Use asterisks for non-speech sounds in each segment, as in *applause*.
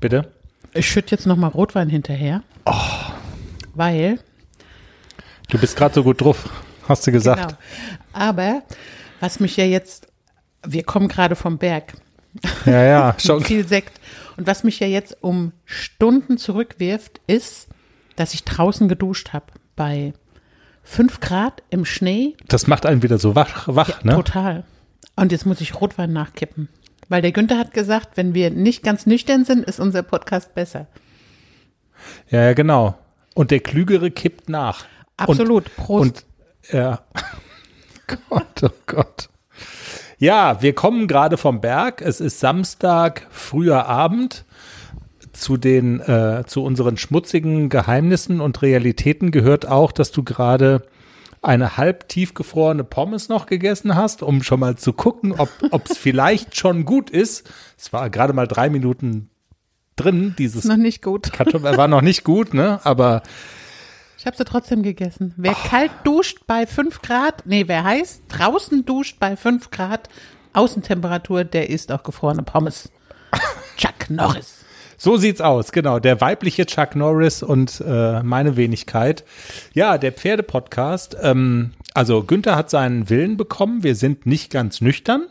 Bitte? Ich schütte jetzt noch mal Rotwein hinterher. Oh. Weil. Du bist gerade so gut drauf, hast du gesagt. Genau. Aber was mich ja jetzt, wir kommen gerade vom Berg. Ja, ja, *laughs* schon. viel Sekt. Und was mich ja jetzt um Stunden zurückwirft, ist, dass ich draußen geduscht habe bei fünf Grad im Schnee. Das macht einen wieder so wach, wach Ja, ne? Total. Und jetzt muss ich Rotwein nachkippen. Weil der Günther hat gesagt, wenn wir nicht ganz nüchtern sind, ist unser Podcast besser. Ja, ja, genau. Und der Klügere kippt nach. Absolut. Prost. Und ja. *laughs* Gott, oh Gott. Ja, wir kommen gerade vom Berg. Es ist Samstag, früher Abend. Zu den, äh, zu unseren schmutzigen Geheimnissen und Realitäten gehört auch, dass du gerade eine halb tiefgefrorene Pommes noch gegessen hast, um schon mal zu gucken, ob es vielleicht schon gut ist. Es war gerade mal drei Minuten drin, dieses noch nicht gut. Kartoffel war noch nicht gut, ne? Aber Ich habe sie trotzdem gegessen. Wer kalt duscht bei fünf Grad, nee, wer heiß draußen duscht bei fünf Grad Außentemperatur, der isst auch gefrorene Pommes. Chuck Norris. So sieht's aus, genau. Der weibliche Chuck Norris und äh, meine Wenigkeit. Ja, der Pferdepodcast. Ähm, also Günther hat seinen Willen bekommen. Wir sind nicht ganz nüchtern.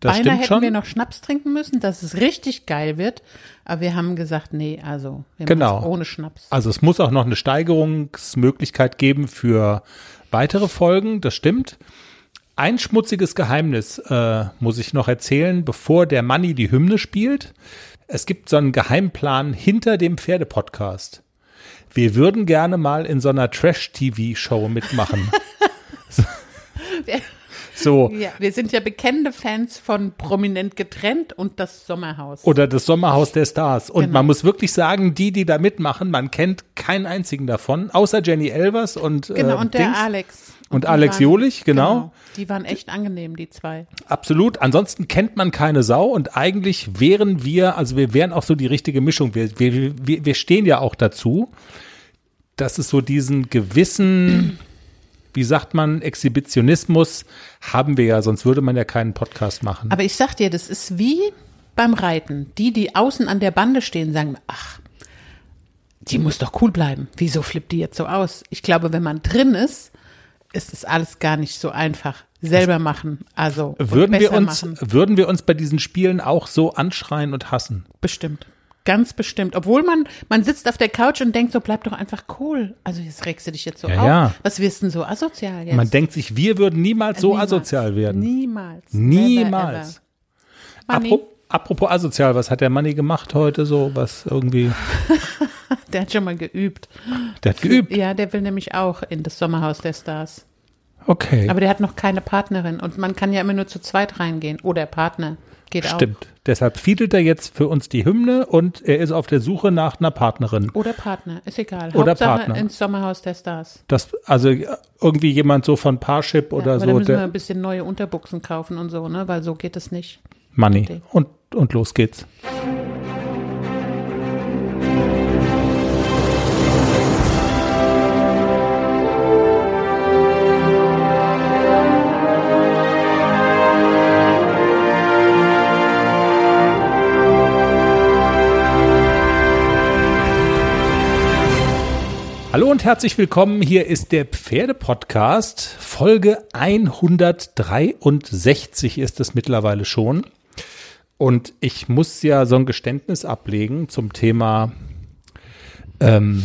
Das Beinahe stimmt hätten schon. wir noch Schnaps trinken müssen, dass es richtig geil wird. Aber wir haben gesagt, nee, also wir Genau. ohne Schnaps. Also es muss auch noch eine Steigerungsmöglichkeit geben für weitere Folgen. Das stimmt. Ein schmutziges Geheimnis äh, muss ich noch erzählen, bevor der Manni die Hymne spielt. Es gibt so einen Geheimplan hinter dem Pferdepodcast. Wir würden gerne mal in so einer Trash-TV-Show mitmachen. *laughs* so. Ja, wir sind ja bekennende Fans von Prominent getrennt und das Sommerhaus. Oder das Sommerhaus der Stars. Und Genau. man muss wirklich sagen, die, die da mitmachen, man kennt keinen einzigen davon, außer Jenny Elvers und genau, äh, und der Dings. Alex. Und die Alex Jolich, genau. Die waren echt angenehm, die zwei. Absolut. Ansonsten kennt man keine Sau und eigentlich wären wir, also wir wären auch so die richtige Mischung. Wir, wir, wir, wir stehen ja auch dazu, dass es so diesen gewissen, wie sagt man, Exhibitionismus haben wir ja, sonst würde man ja keinen Podcast machen. Aber ich sag dir, das ist wie beim Reiten. Die, die außen an der Bande stehen, sagen, ach, die muss doch cool bleiben. Wieso flippt die jetzt so aus? Ich glaube, wenn man drin ist, ist es alles gar nicht so einfach. Selber machen, also würden wir uns, machen. würden wir uns bei diesen Spielen auch so anschreien und hassen? Bestimmt. Ganz bestimmt. Obwohl man, man sitzt auf der Couch und denkt so, bleib doch einfach cool. Also jetzt regst du dich jetzt so Ja, auf. ja. Was wirst denn so asozial jetzt? Man denkt sich, wir würden niemals so Niemals. asozial werden. Niemals. Niemals. Ever. Apro apropos asozial, was hat der Manni gemacht heute so, was irgendwie, *laughs* der hat schon mal geübt. der hat geübt. Ja, der will nämlich auch in das Sommerhaus der Stars. Okay. Aber der hat noch keine Partnerin und man kann ja immer nur zu zweit reingehen. Oder Partner. Geht auch. Stimmt. Deshalb fiedelt er jetzt für uns die Hymne und er ist auf der Suche nach einer Partnerin. Oder Partner, ist egal. Oder Hauptsache Partner. ins Sommerhaus der Stars. Das, also irgendwie jemand so von Parship oder ja, aber so. da müssen wir ein bisschen neue Unterbuchsen kaufen und so, ne? Weil so geht es nicht. Money. Und, und los geht's. Hallo und herzlich willkommen. Hier ist der Pferdepodcast. Folge 163 ist es mittlerweile schon. Und ich muss ja so ein Geständnis ablegen zum Thema ähm,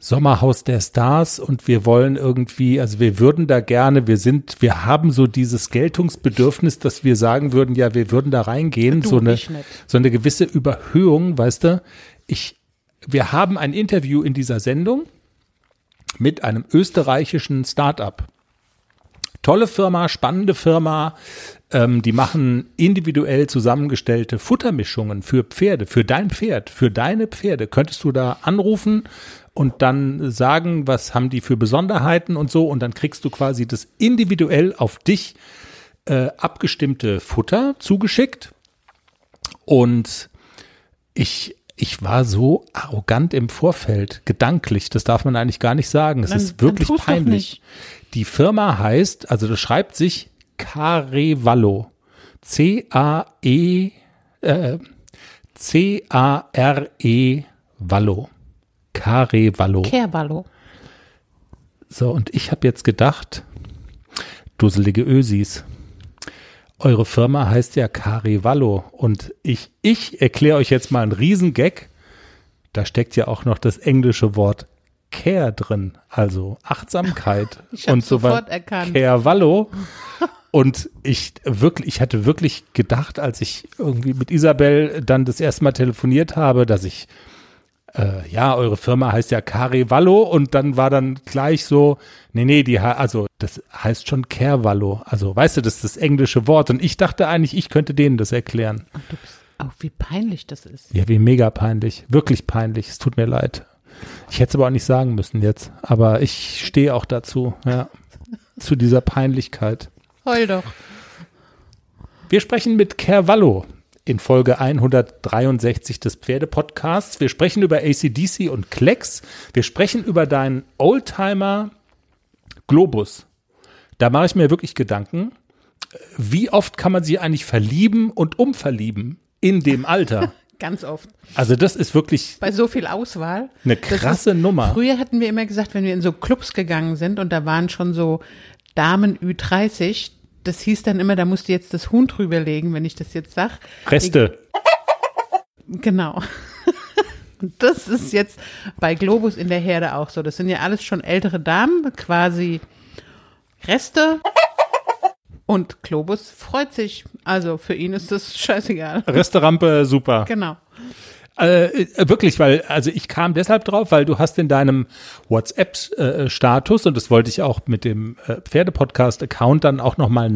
Sommerhaus der Stars und wir wollen irgendwie, also wir würden da gerne, wir sind, wir haben so dieses Geltungsbedürfnis, dass wir sagen würden, ja, wir würden da reingehen, Du, so eine, so eine gewisse Überhöhung, weißt du. Ich, wir haben ein Interview in dieser Sendung mit einem österreichischen Start-up. Tolle Firma, spannende Firma. Ähm, die machen individuell zusammengestellte Futtermischungen für Pferde, für dein Pferd, für deine Pferde. Könntest du da anrufen und dann sagen, was haben die für Besonderheiten und so. Und dann kriegst du quasi das individuell auf dich äh, abgestimmte Futter zugeschickt. Und ich, ich war so arrogant im Vorfeld, gedanklich. Das darf man eigentlich gar nicht sagen. Es ist wirklich peinlich. Die Firma heißt, also das schreibt sich Carevallo. C-A-E, äh, C-A-R-E Vallo. Carevallo. Kehrballo. So, und ich habe jetzt gedacht, dusselige Ösis. Eure Firma heißt ja Carevallo und ich, ich erkläre euch jetzt mal einen Riesengag. Da steckt ja auch noch das englische Wort Care drin, also Achtsamkeit *laughs* und so weiter. Carevallo. Und ich wirklich, ich hatte wirklich gedacht, als ich irgendwie mit Isabel dann das erste Mal telefoniert habe, dass ich äh, ja, eure Firma heißt ja Carevallo und dann war dann gleich so, nee, nee, die, also das heißt schon Carevallo. Also, weißt du, das ist das englische Wort und ich dachte eigentlich, ich könnte denen das erklären. Und du bist, oh, wie peinlich das ist. Ja, wie mega peinlich, wirklich peinlich. Es tut mir leid. Ich hätte es aber auch nicht sagen müssen jetzt, aber ich stehe auch dazu, ja, zu dieser Peinlichkeit. Heul doch. Wir sprechen mit Carevallo in Folge 163 des Pferdepodcasts. Wir sprechen über ACDC und Klecks. Wir sprechen über deinen Oldtimer Globus. Da mache ich mir wirklich Gedanken, wie oft kann man sich eigentlich verlieben und umverlieben in dem Alter? *laughs* Ganz oft. Also das ist wirklich Bei so viel Auswahl. eine krasse ist, Nummer. Früher hatten wir immer gesagt, wenn wir in so Clubs gegangen sind und da waren schon so Damen Ü30, das hieß dann immer, da musst du jetzt das Huhn drüberlegen, wenn ich das jetzt sag. Reste. *laughs* Genau. Und *laughs* das ist jetzt bei Globus in der Herde auch so. Das sind ja alles schon ältere Damen, quasi Reste. Und Globus freut sich. Also für ihn ist das scheißegal. Resterampe, super. Genau. Äh, äh, wirklich, weil, also ich kam deshalb drauf, weil du hast in deinem WhatsApp-Status, und das wollte ich auch mit dem äh, Pferdepodcast-Account dann auch nochmal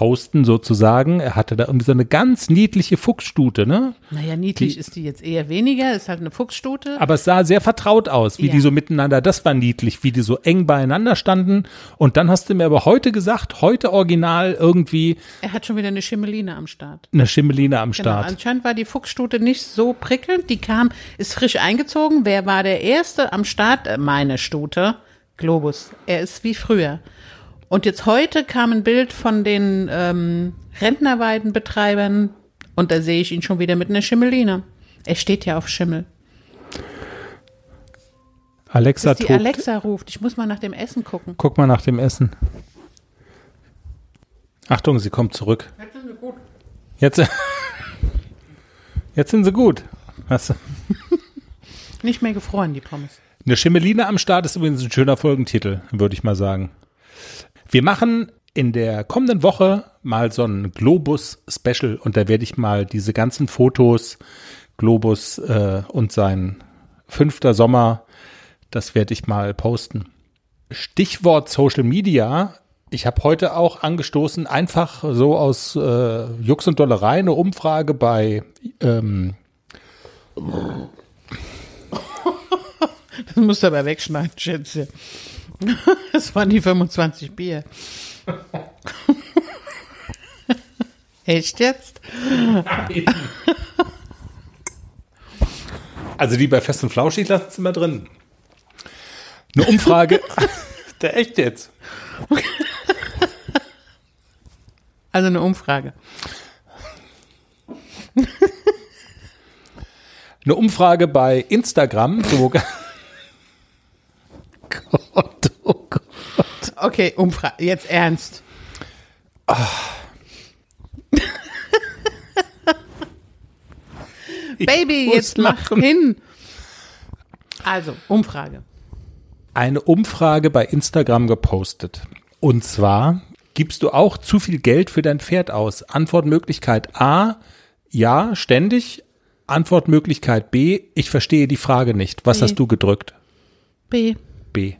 nachposten sozusagen, er hatte da irgendwie so eine ganz niedliche Fuchsstute, ne? Naja, niedlich ist die jetzt eher weniger, ist halt eine Fuchsstute. Aber es sah sehr vertraut aus, wie Ja. die so miteinander, das war niedlich, wie die so eng beieinander standen. Und dann hast du mir aber heute gesagt, heute original irgendwie Er hat schon wieder eine Schimmeline am Start. eine Schimmeline am Genau, Start. anscheinend war die Fuchsstute nicht so prickelnd. Die kam, ist frisch eingezogen. Wer war der Erste am Start? Meine Stute, Globus. Er ist wie früher. Und jetzt heute kam ein Bild von den ähm, Rentnerweidenbetreibern und da sehe ich ihn schon wieder mit einer Schimmeline. Er steht ja auf Schimmel. Alexa Bis die tobt. Alexa ruft. Ich muss mal nach dem Essen gucken. Guck mal nach dem Essen. Achtung, sie kommt zurück. Jetzt, jetzt sind sie gut. Hast du- *laughs* Nicht mehr gefroren, die Pommes. Eine Schimmeline am Start ist übrigens ein schöner Folgentitel, würde ich mal sagen. Wir machen in der kommenden Woche mal so ein Globus-Special und da werde ich mal diese ganzen Fotos, Globus äh, und sein fünfter Sommer, das werde ich mal posten. Stichwort Social Media. Ich habe heute auch angestoßen, einfach so aus äh, Jux und Dollerei, eine Umfrage bei ähm, Das musst du aber wegschneiden, Schätze. *laughs* Das waren die 25 Bier. *laughs* Echt jetzt? Also die bei Fest und Flauschig lassen es immer drin. Eine Umfrage. *laughs* Der echt jetzt. Also eine Umfrage. Eine Umfrage bei Instagram. So, Gott, oh Gott. Okay, Umfrage. Jetzt ernst. *laughs* Baby, muss jetzt mach lachen. hin. Also, Umfrage. Eine Umfrage bei Instagram gepostet. Und zwar, gibst du auch zu viel Geld für dein Pferd aus? Antwortmöglichkeit A, ja, ständig. Antwortmöglichkeit B, ich verstehe die Frage nicht. Was B. hast du gedrückt? B. B.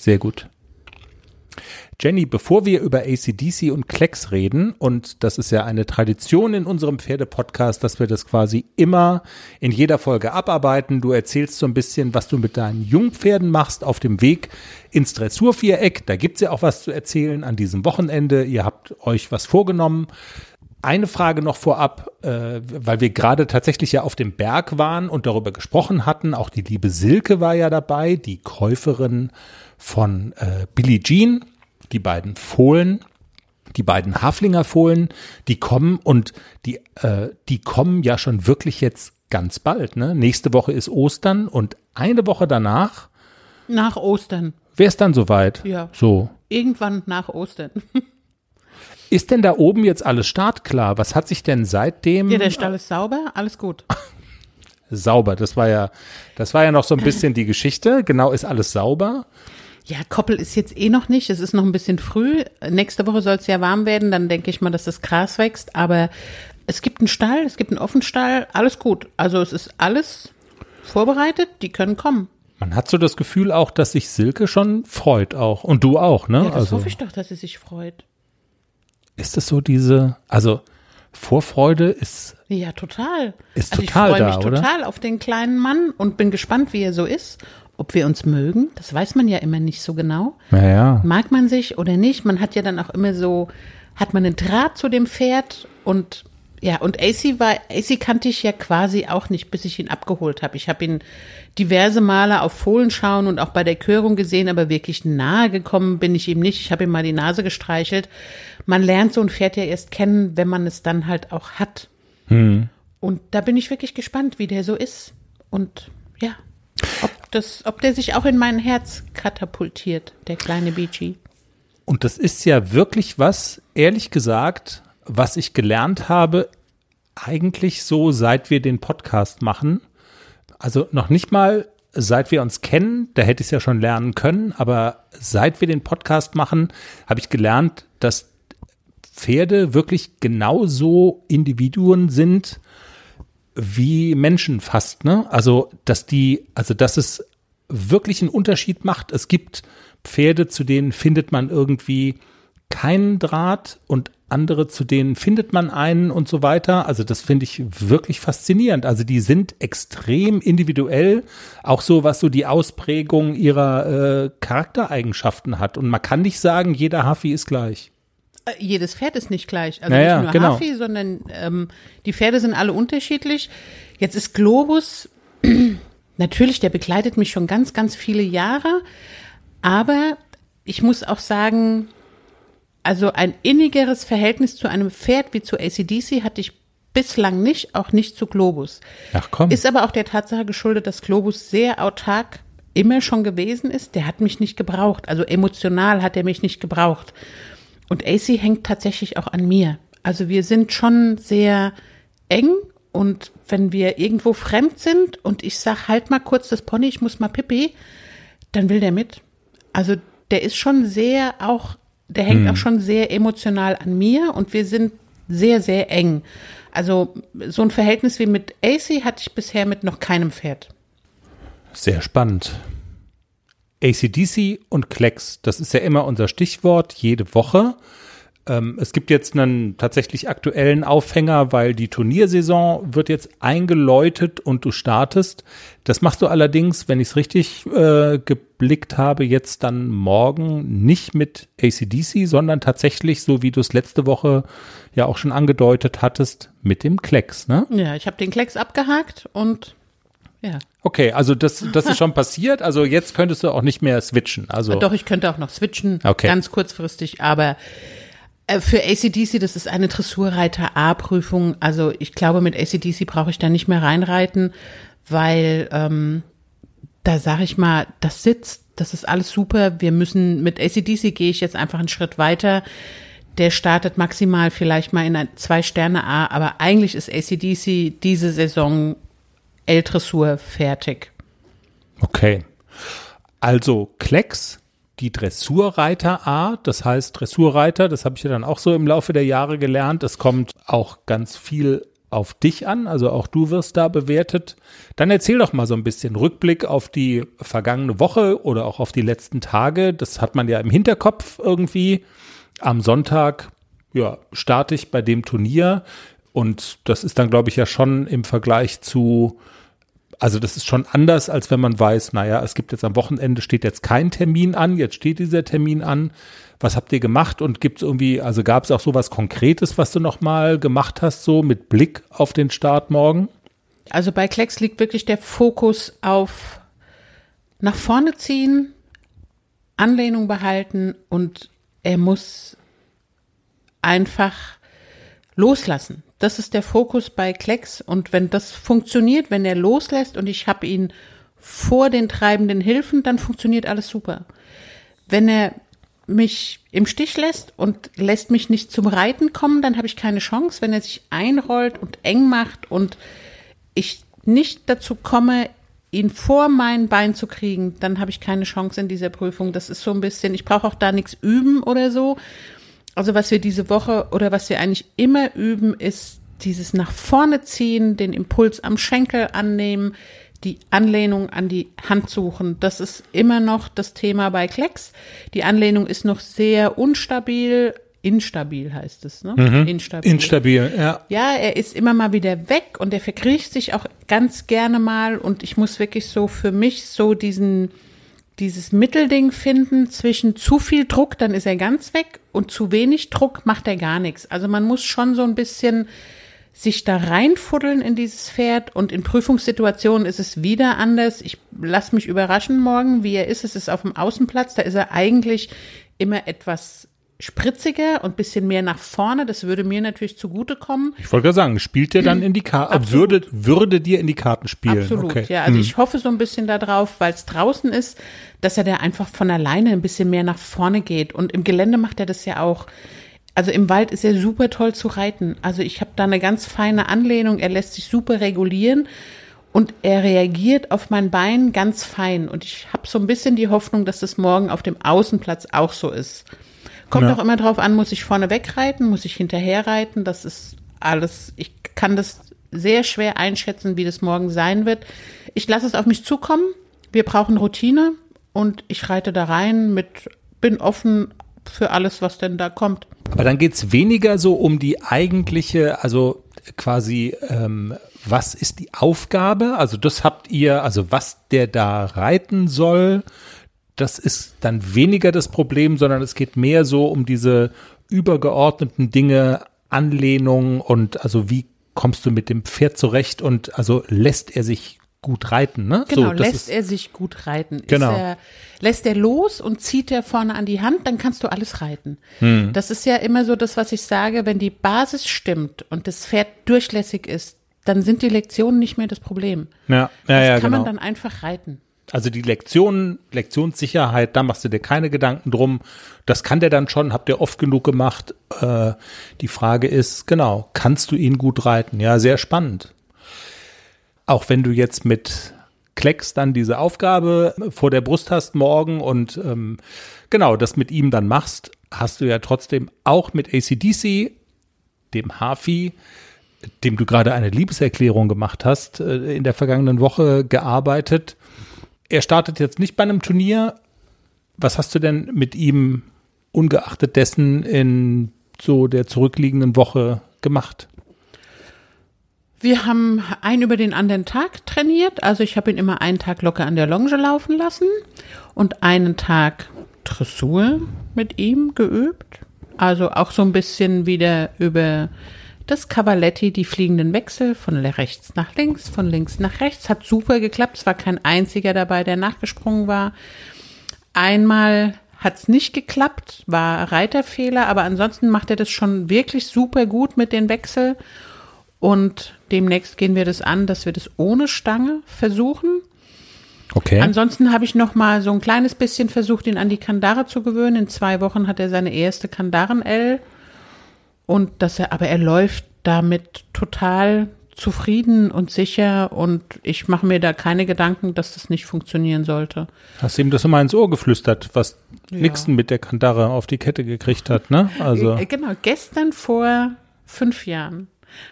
Sehr gut. Jenny, bevor wir über ACDC und Klecks reden, und das ist ja eine Tradition in unserem Pferdepodcast, dass wir das quasi immer in jeder Folge abarbeiten. Du erzählst so ein bisschen, was du mit deinen Jungpferden machst auf dem Weg ins Dressurviereck. Da gibt's ja auch was zu erzählen an diesem Wochenende. Ihr habt euch was vorgenommen. Eine Frage noch vorab, äh, weil wir gerade tatsächlich ja auf dem Berg waren und darüber gesprochen hatten. Auch die liebe Silke war ja dabei, die Käuferin von äh, Billie Jean, die beiden Fohlen. die beiden Haflinger Fohlen, die kommen und die, äh, die kommen ja schon wirklich jetzt ganz bald. Ne? Nächste Woche ist Ostern und eine Woche danach Nach Ostern. wäre es dann soweit. Ja. So. Irgendwann nach Ostern. *laughs* Ist denn da oben jetzt alles startklar? Was hat sich denn seitdem Ja, der Stall ist sauber, alles gut. *laughs* sauber? Das war ja, das war ja noch so ein bisschen die Geschichte. Genau, ist alles sauber? Ja, Koppel ist jetzt eh noch nicht. Es ist noch ein bisschen früh. Nächste Woche soll es ja warm werden. Dann denke ich mal, dass das Gras wächst. Aber es gibt einen Stall, es gibt einen Offenstall. Alles gut. Also es ist alles vorbereitet. Die können kommen. Man hat so das Gefühl auch, dass sich Silke schon freut auch. Und du auch, ne? Ja, das also hoffe ich doch, dass sie sich freut. ist es so diese, also Vorfreude ist, Ja, total. Ist also total ich freue da, mich oder? total auf den kleinen Mann und bin gespannt, wie er so ist. Ob wir uns mögen, das weiß man ja immer nicht so genau. naja, Mag man sich oder nicht? Man hat ja dann auch immer so, hat man einen Draht zu dem Pferd und ja, und AC war, AC kannte ich ja quasi auch nicht, bis ich ihn abgeholt habe. Ich habe ihn diverse Male auf Fohlen schauen und auch bei der Körung gesehen, aber wirklich nahe gekommen bin ich ihm nicht. Ich habe ihm mal die Nase gestreichelt. Man lernt so ein Pferd ja erst kennen, wenn man es dann halt auch hat. Und da bin ich wirklich gespannt, wie der so ist. Und ja, ob, das, ob der sich auch in mein Herz katapultiert, der kleine Beachy. Und das ist ja wirklich was, ehrlich gesagt, was ich gelernt habe, eigentlich so, seit wir den Podcast machen. Also noch nicht mal, seit wir uns kennen, da hätte ich es ja schon lernen können, aber seit wir den Podcast machen, habe ich gelernt, dass Pferde wirklich genauso Individuen sind wie Menschen fast, ne? Also, dass die, also dass es wirklich einen Unterschied macht. Es gibt Pferde, zu denen findet man irgendwie keinen Draht und andere, zu denen findet man einen und so weiter. Also das finde ich wirklich faszinierend. Also die sind extrem individuell, auch so, was so die Ausprägung ihrer äh, Charaktereigenschaften hat. Und man kann nicht sagen, jeder Haffi ist gleich. Äh, Jedes Pferd ist nicht gleich. Also Naja, nicht nur genau. Hafi, sondern ähm, die Pferde sind alle unterschiedlich. Jetzt ist Globus, *clears throat* natürlich, der begleitet mich schon ganz, ganz viele Jahre. Aber ich muss auch sagen, also ein innigeres Verhältnis zu einem Pferd wie zu ACDC hatte ich bislang nicht, auch nicht zu Globus. Ach komm. Ist aber auch der Tatsache geschuldet, dass Globus sehr autark immer schon gewesen ist. Der hat mich nicht gebraucht. Also emotional hat er mich nicht gebraucht. Und AC hängt tatsächlich auch an mir. Also wir sind schon sehr eng und wenn wir irgendwo fremd sind und ich sag halt mal kurz das Pony, ich muss mal pipi, dann will der mit. Also der ist schon sehr auch, der hängt auch schon sehr emotional an mir und wir sind sehr, sehr eng. Also so ein Verhältnis wie mit AC hatte ich bisher mit noch keinem Pferd. Sehr spannend. ACDC und Klecks, das ist ja immer unser Stichwort jede Woche. Ähm, es gibt jetzt einen tatsächlich aktuellen Aufhänger, weil die Turniersaison wird jetzt eingeläutet und du startest. Das machst du allerdings, wenn ich es richtig äh, geblickt habe, jetzt dann morgen nicht mit ACDC, sondern tatsächlich, so wie du es letzte Woche ja auch schon angedeutet hattest, mit dem Klecks, ne? Ja, ich habe den Klecks abgehakt und ja. Okay, also das, das ist schon *laughs* passiert. Also jetzt könntest du auch nicht mehr switchen. Also Doch, ich könnte auch noch switchen, Okay. ganz kurzfristig, aber äh, für ACDC, das ist eine Dressurreiter A-Prüfung. Also ich glaube, mit ACDC brauche ich da nicht mehr reinreiten, weil ähm, da sage ich mal, das sitzt, das ist alles super. Wir müssen, mit ACDC gehe ich jetzt einfach einen Schritt weiter. Der startet maximal vielleicht mal in ein zwei Sterne A, aber eigentlich ist ACDC diese Saison L-Dressur fertig. Okay. Also Klecks, die Dressurreiter A, das heißt Dressurreiter, das habe ich ja dann auch so im Laufe der Jahre gelernt. Es kommt auch ganz viel auf dich an, also auch du wirst da bewertet. Dann erzähl doch mal so ein bisschen Rückblick auf die vergangene Woche oder auch auf die letzten Tage. Das hat man ja im Hinterkopf irgendwie. Am Sonntag, ja, starte ich bei dem Turnier und das ist dann, glaube ich, ja schon im Vergleich zu also das ist schon anders, als wenn man weiß, naja, es gibt jetzt am Wochenende steht jetzt kein Termin an, jetzt steht dieser Termin an. Was habt ihr gemacht und gibt es irgendwie, also gab es auch sowas Konkretes, was du nochmal gemacht hast, so mit Blick auf den Start morgen? Also bei Klecks liegt wirklich der Fokus auf nach vorne ziehen, Anlehnung behalten und er muss einfach loslassen. Das ist der Fokus bei Klecks. Und wenn das funktioniert, wenn er loslässt und ich habe ihn vor den treibenden Hilfen, dann funktioniert alles super. Wenn er mich im Stich lässt und lässt mich nicht zum Reiten kommen, dann habe ich keine Chance. Wenn er sich einrollt und eng macht und ich nicht dazu komme, ihn vor mein Bein zu kriegen, dann habe ich keine Chance in dieser Prüfung. Das ist so ein bisschen, ich brauche auch da nichts üben oder so. Also was wir diese Woche oder was wir eigentlich immer üben, ist dieses nach vorne ziehen, den Impuls am Schenkel annehmen, die Anlehnung an die Hand suchen. Das ist immer noch das Thema bei Klecks. Die Anlehnung ist noch sehr unstabil, instabil heißt es, ne? Mhm. Instabil. Instabil, ja. Ja, er ist immer mal wieder weg und er verkriecht sich auch ganz gerne mal und ich muss wirklich so für mich so diesen dieses Mittelding finden zwischen zu viel Druck, dann ist er ganz weg und zu wenig Druck macht er gar nichts. Also man muss schon so ein bisschen sich da reinfuddeln in dieses Pferd und in Prüfungssituationen ist es wieder anders. Ich lasse mich überraschen morgen, wie er ist. Es ist auf dem Außenplatz, da ist er eigentlich immer etwas spritziger und bisschen mehr nach vorne. Das würde mir natürlich zugutekommen. Ich wollte gerade sagen, spielt der dann in die Karten, würde, würde dir in die Karten spielen? Absolut, okay. ja. Also hm. ich hoffe so ein bisschen darauf, weil es draußen ist, dass er da einfach von alleine ein bisschen mehr nach vorne geht. Und im Gelände macht er das ja auch. Also im Wald ist er super toll zu reiten. Also ich habe da eine ganz feine Anlehnung. Er lässt sich super regulieren und er reagiert auf mein Bein ganz fein. Und ich habe so ein bisschen die Hoffnung, dass das morgen auf dem Außenplatz auch so ist. Kommt ja. auch immer drauf an, muss ich vorne wegreiten, muss ich hinterher reiten. Das ist alles, ich kann das sehr schwer einschätzen, wie das morgen sein wird. Ich lasse es auf mich zukommen. Wir brauchen Routine und ich reite da rein mit, bin offen für alles, was denn da kommt. Aber dann geht's weniger so um die eigentliche, also quasi, ähm, was ist die Aufgabe? Also das habt ihr, also was der da reiten soll, das ist dann weniger das Problem, sondern es geht mehr so um diese übergeordneten Dinge, Anlehnung und also wie kommst du mit dem Pferd zurecht und also lässt er sich gut reiten, ne? Genau, so, lässt er sich gut reiten. Genau. Er, lässt er los und zieht er vorne an die Hand, dann kannst du alles reiten. Hm. Das ist ja immer so das, was ich sage, wenn die Basis stimmt und das Pferd durchlässig ist, dann sind die Lektionen nicht mehr das Problem. Ja, ja, das ja, kann genau. man dann einfach reiten. Also die Lektionen, Lektionssicherheit, da machst du dir keine Gedanken drum. Das kann der dann schon, habt ihr oft genug gemacht. Äh, die Frage ist, genau, kannst du ihn gut reiten? Ja, sehr spannend. Auch wenn du jetzt mit Klecks dann diese Aufgabe vor der Brust hast morgen und ähm, genau das mit ihm dann machst, hast du ja trotzdem auch mit ACDC, dem Hafi, dem du gerade eine Liebeserklärung gemacht hast, äh, in der vergangenen Woche gearbeitet er startet jetzt nicht bei einem Turnier. Was hast du denn mit ihm ungeachtet dessen in so der zurückliegenden Woche gemacht? Wir haben einen über den anderen Tag trainiert. Also ich habe ihn immer einen Tag locker an der Longe laufen lassen und einen Tag Dressur mit ihm geübt. Also auch so ein bisschen wieder über das Cavaletti, die fliegenden Wechsel von rechts nach links, von links nach rechts, hat super geklappt. Es war kein einziger dabei, der nachgesprungen war. Einmal hat es nicht geklappt, war Reiterfehler, aber ansonsten macht er das schon wirklich super gut mit den Wechsel. Und demnächst gehen wir das an, dass wir das ohne Stange versuchen. Okay. Ansonsten habe ich noch mal so ein kleines bisschen versucht, ihn an die Kandare zu gewöhnen. In zwei Wochen hat er seine erste Kandaren-L und dass er, aber er läuft damit total zufrieden und sicher und ich mache mir da keine Gedanken, dass das nicht funktionieren sollte. Hast du ihm das immer ins Ohr geflüstert, was ja. Nixon mit der Kandare auf die Kette gekriegt hat, ne? Also. Äh, genau, gestern vor fünf Jahren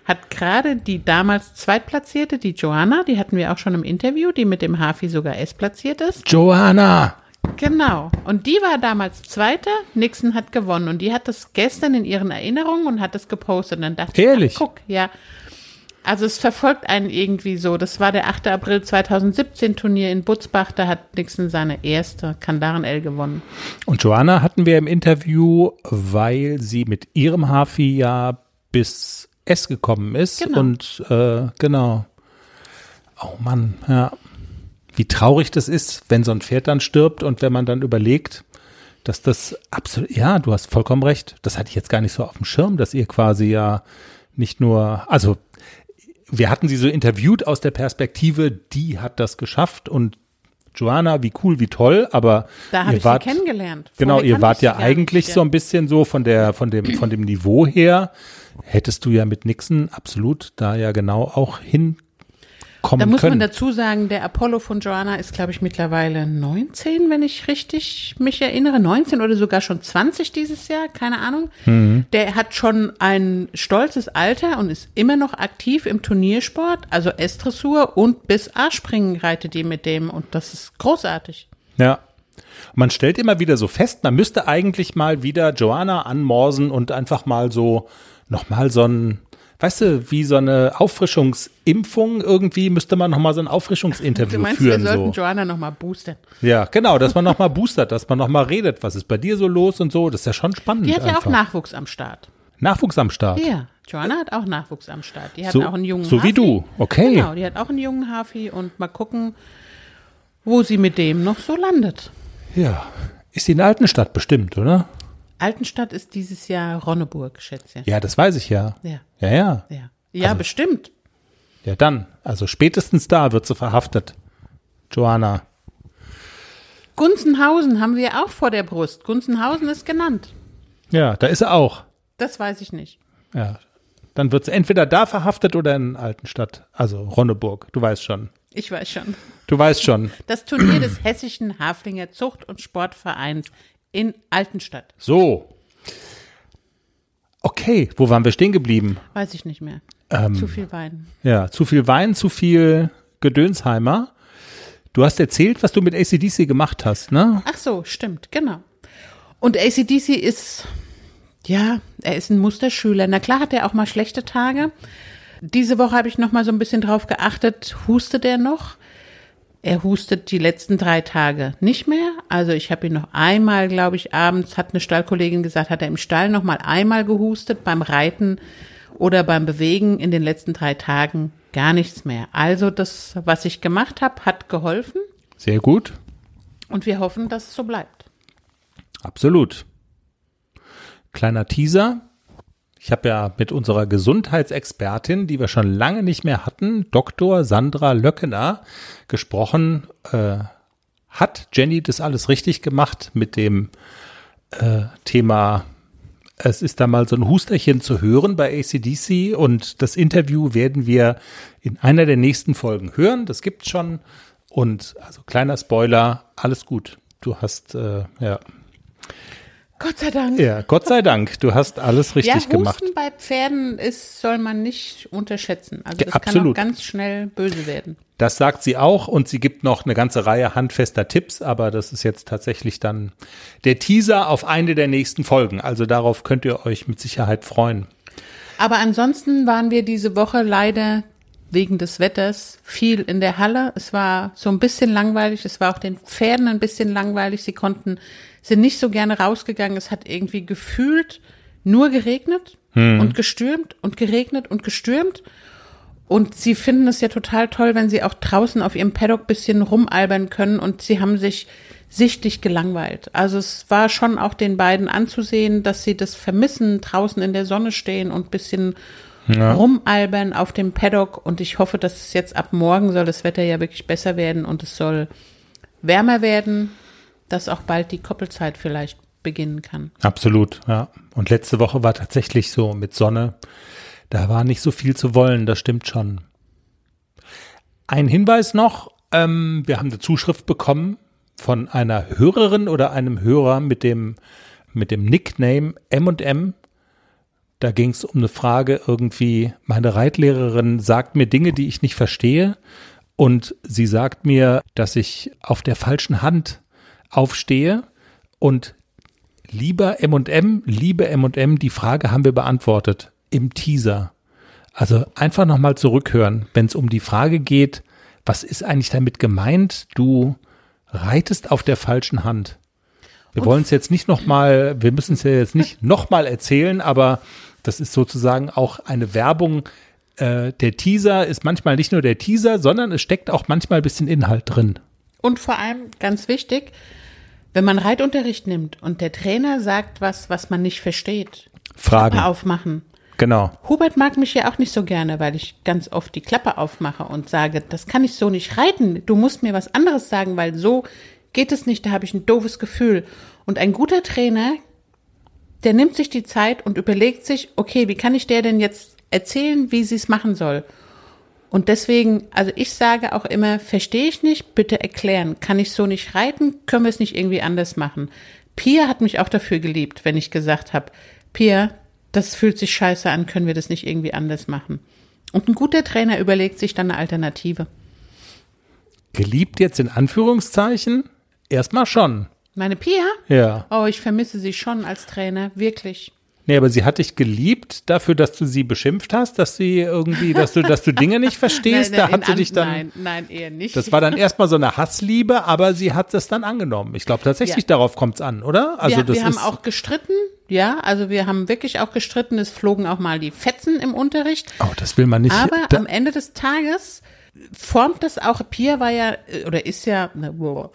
hat gerade die damals Zweitplatzierte, die Joanna, die hatten wir auch schon im Interview, die mit dem Hafi sogar S platziert ist. Joanna! Genau. Und die war damals Zweite. Nixon hat gewonnen. Und die hat das gestern in ihren Erinnerungen und hat das gepostet. Und dann dachte Ehrlich? ich, ach, guck, ja. Also es verfolgt einen irgendwie so. Das war der 8. April 2017 Turnier in Butzbach. Da hat Nixon seine erste Kandaren-L gewonnen. Und Joanna hatten wir im Interview, weil sie mit ihrem Hafi ja bis S gekommen ist. Genau. Und äh, genau. Oh Mann, ja wie traurig das ist, wenn so ein Pferd dann stirbt und wenn man dann überlegt, dass das absolut, ja, du hast vollkommen recht. Das hatte ich jetzt gar nicht so auf dem Schirm, dass ihr quasi ja nicht nur, also wir hatten sie so interviewt aus der Perspektive, die hat das geschafft und Joanna, wie cool, wie toll, aber Da habe ihr ich wart, sie kennengelernt. genau, Vorher ihr kannte wart ja eigentlich so ein bisschen so von der, von dem, von dem Niveau her, hättest du ja mit Nixon absolut da ja genau auch hinkommen Da muss können. man dazu sagen, der Apollo von Joanna ist, glaube ich, mittlerweile 19, wenn ich richtig mich erinnere. 19 oder sogar schon 20 dieses Jahr, keine Ahnung. Mhm. Der hat schon ein stolzes Alter und ist immer noch aktiv im Turniersport, also S-Dressur und bis A-Springen reitet die mit dem und das ist großartig. Ja. Man stellt immer wieder so fest, man müsste eigentlich mal wieder Joanna anmorsen und einfach mal so nochmal so ein, weißt du, wie so eine Auffrischungsimpfung irgendwie müsste man nochmal so ein Du Auffrischungsinterview meinst, wir führen. sollten So. Joanna nochmal boostern. Ja, genau, dass man nochmal boostert, dass man nochmal redet, was ist bei dir so los und so. Das ist ja schon spannend. Die hat ja auch einfach. Nachwuchs am Start. Nachwuchs am Start. Ja, Joanna hat auch Nachwuchs am Start. Die hat So- auch einen jungen so wie Hafi. du, okay. Genau, die hat auch einen jungen Hafi und mal gucken, wo sie mit dem noch so landet. Ja. Ist die in Altenstadt bestimmt, oder? Altenstadt ist dieses Jahr Ronneburg, schätze ich. Ja, das weiß ich ja. Ja, Ja, ja. ja. Ja, Also- bestimmt. Ja, dann. Also spätestens da wird sie verhaftet. Joanna. Gunzenhausen haben wir auch vor der Brust. Gunzenhausen ist genannt. Ja, da ist sie auch. Das weiß ich nicht. Ja. Dann wird sie entweder da verhaftet oder in Altenstadt. Also Ronneburg. Du weißt schon. Ich weiß schon. Du weißt schon. Das Turnier des Hessischen Haflinger Zucht- und Sportvereins in Altenstadt. So. Okay, wo waren wir stehen geblieben? Weiß ich nicht mehr. Ähm. Zu viel Wein. Ja, zu viel Wein, zu viel Gedönsheimer. Du hast erzählt, was du mit ACDC gemacht hast, ne? Ach so, stimmt, genau. Und ACDC ist, ja, er ist ein Musterschüler. Na klar hat er auch mal schlechte Tage. Diese Woche habe ich noch mal so ein bisschen drauf geachtet, hustet er noch? Er hustet die letzten drei Tage nicht mehr. Also ich habe ihn noch einmal, glaube ich, abends, hat eine Stallkollegin gesagt, hat er im Stall noch mal einmal gehustet, beim Reiten oder beim Bewegen in den letzten drei Tagen gar nichts mehr. Also das, was ich gemacht habe, hat geholfen Sehr gut. und wir hoffen, dass es so bleibt. Absolut. Kleiner Teaser. Ich habe ja mit unserer Gesundheitsexpertin, die wir schon lange nicht mehr hatten, Dr. Sandra Löckener, gesprochen. Äh, hat Jenny das alles richtig gemacht mit dem äh, Thema, es ist da mal so ein Husterchen zu hören bei ACDC und das Interview werden wir in einer der nächsten Folgen hören. Das gibt's schon. Und also kleiner Spoiler, alles gut. Du hast, äh, ja, Gott sei Dank. ja, Gott sei Dank, du hast alles richtig ja, Husten gemacht. bei Pferden ist, soll man nicht unterschätzen. Also Ja, das kann absolut. auch ganz schnell böse werden. Das sagt sie auch und sie gibt noch eine ganze Reihe handfester Tipps, aber das ist jetzt tatsächlich dann der Teaser auf eine der nächsten Folgen. Also darauf könnt ihr euch mit Sicherheit freuen. Aber ansonsten waren wir diese Woche leider wegen des Wetters viel in der Halle. Es war so ein bisschen langweilig. Es war auch den Pferden ein bisschen langweilig. Sie konnten, sind nicht so gerne rausgegangen. Es hat irgendwie gefühlt nur geregnet und gestürmt und geregnet und gestürmt. Und sie finden es ja total toll, wenn sie auch draußen auf ihrem Paddock bisschen rumalbern können und sie haben sich sichtlich gelangweilt. Also es war schon auch den beiden anzusehen, dass sie das vermissen, draußen in der Sonne stehen und bisschen rumalbern auf dem Paddock. Und ich hoffe, dass es jetzt ab morgen soll das Wetter ja wirklich besser werden und es soll wärmer werden, dass auch bald die Koppelzeit vielleicht beginnen kann. Absolut, ja. Und letzte Woche war tatsächlich so mit Sonne. Da war nicht so viel zu wollen, das stimmt schon. Ein Hinweis noch, ähm, wir haben eine Zuschrift bekommen von einer Hörerin oder einem Hörer mit dem, mit dem Nickname M&M. Da ging es um eine Frage irgendwie, meine Reitlehrerin sagt mir Dinge, die ich nicht verstehe und sie sagt mir, dass ich auf der falschen Hand aufstehe und Lieber M&M, liebe M&M, die Frage haben wir beantwortet im Teaser. Also einfach nochmal zurückhören, wenn es um die Frage geht, was ist eigentlich damit gemeint? Du reitest auf der falschen Hand. Wir wollen es jetzt nicht nochmal, wir müssen es ja jetzt nicht nochmal erzählen, aber das ist sozusagen auch eine Werbung. Äh, der Teaser ist manchmal nicht nur der Teaser, sondern es steckt auch manchmal ein bisschen Inhalt drin. Und vor allem, ganz wichtig, Wenn man Reitunterricht nimmt und der Trainer sagt was, was man nicht versteht, Fragen. Klappe aufmachen. Genau. Hubert mag mich ja auch nicht so gerne, weil ich ganz oft die Klappe aufmache und sage, das kann ich so nicht reiten. Du musst mir was anderes sagen, weil so geht es nicht, da habe ich ein doofes Gefühl. Und ein guter Trainer, der nimmt sich die Zeit und überlegt sich, okay, wie kann ich der denn jetzt erzählen, wie sie es machen soll? Und deswegen, also ich sage auch immer, verstehe ich nicht, bitte erklären. Kann ich so nicht reiten? Können wir es nicht irgendwie anders machen? Pia hat mich auch dafür geliebt, wenn ich gesagt habe, Pia, das fühlt sich scheiße an, können wir das nicht irgendwie anders machen? Und ein guter Trainer überlegt sich dann eine Alternative. Geliebt jetzt in Anführungszeichen? Erstmal schon. Meine Pia? Ja. Oh, ich vermisse sie schon als Trainer, wirklich. Nee, aber sie hat dich geliebt dafür, dass du sie beschimpft hast, dass sie irgendwie, dass du, dass du Dinge nicht *laughs* verstehst. Nein, da nein, hat sie dich an- dann. Nein, nein, eher nicht. Das war dann *laughs* erstmal so eine Hassliebe, aber sie hat es dann angenommen. Ich glaube tatsächlich, Ja. darauf kommt es an, oder? Also wir, das wir haben auch gestritten, ja, also wir haben wirklich auch gestritten. Es flogen auch mal die Fetzen im Unterricht. Oh, das will man nicht. Aber da, am Ende des Tages formt das auch, Pia war ja, äh, oder ist ja, ne, wow.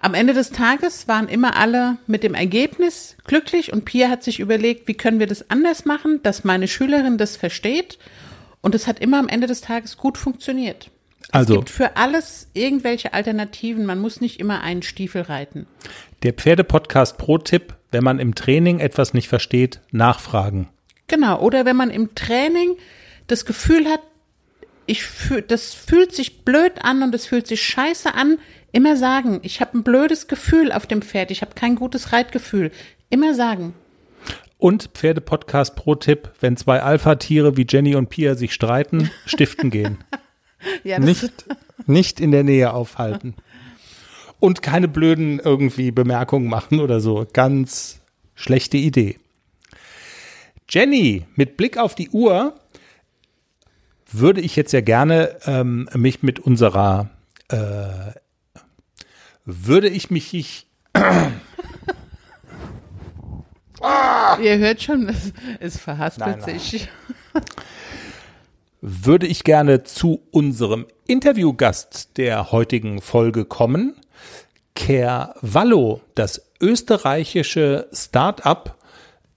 Am Ende des Tages waren immer alle mit dem Ergebnis glücklich und Pia hat sich überlegt, wie können wir das anders machen, dass meine Schülerin das versteht. Und es hat immer am Ende des Tages gut funktioniert. also Es gibt für alles irgendwelche Alternativen. Man muss nicht immer einen Stiefel reiten. der Pferdepodcast Pro-Tipp, wenn man im Training etwas nicht versteht, nachfragen. Genau, oder wenn man im Training das Gefühl hat, ich fühl, das fühlt sich blöd an und es fühlt sich scheiße an, immer sagen, ich habe ein blödes Gefühl auf dem Pferd, ich habe kein gutes Reitgefühl. Immer sagen. Und Pferdepodcast Pro-Tipp, wenn zwei Alpha-Tiere wie Jenny und Pia sich streiten, stiften gehen. *laughs* Ja, nicht, nicht in der Nähe aufhalten. Und keine blöden irgendwie Bemerkungen machen oder so. Ganz schlechte Idee. Jenny, mit Blick auf die Uhr würde ich jetzt ja gerne ähm, mich mit unserer äh, würde ich mich ich, Ihr hört schon, es, es verhaspelt Nein, nein. sich. würde ich gerne zu unserem Interviewgast der heutigen Folge kommen. Cavallo, das österreichische Start-up,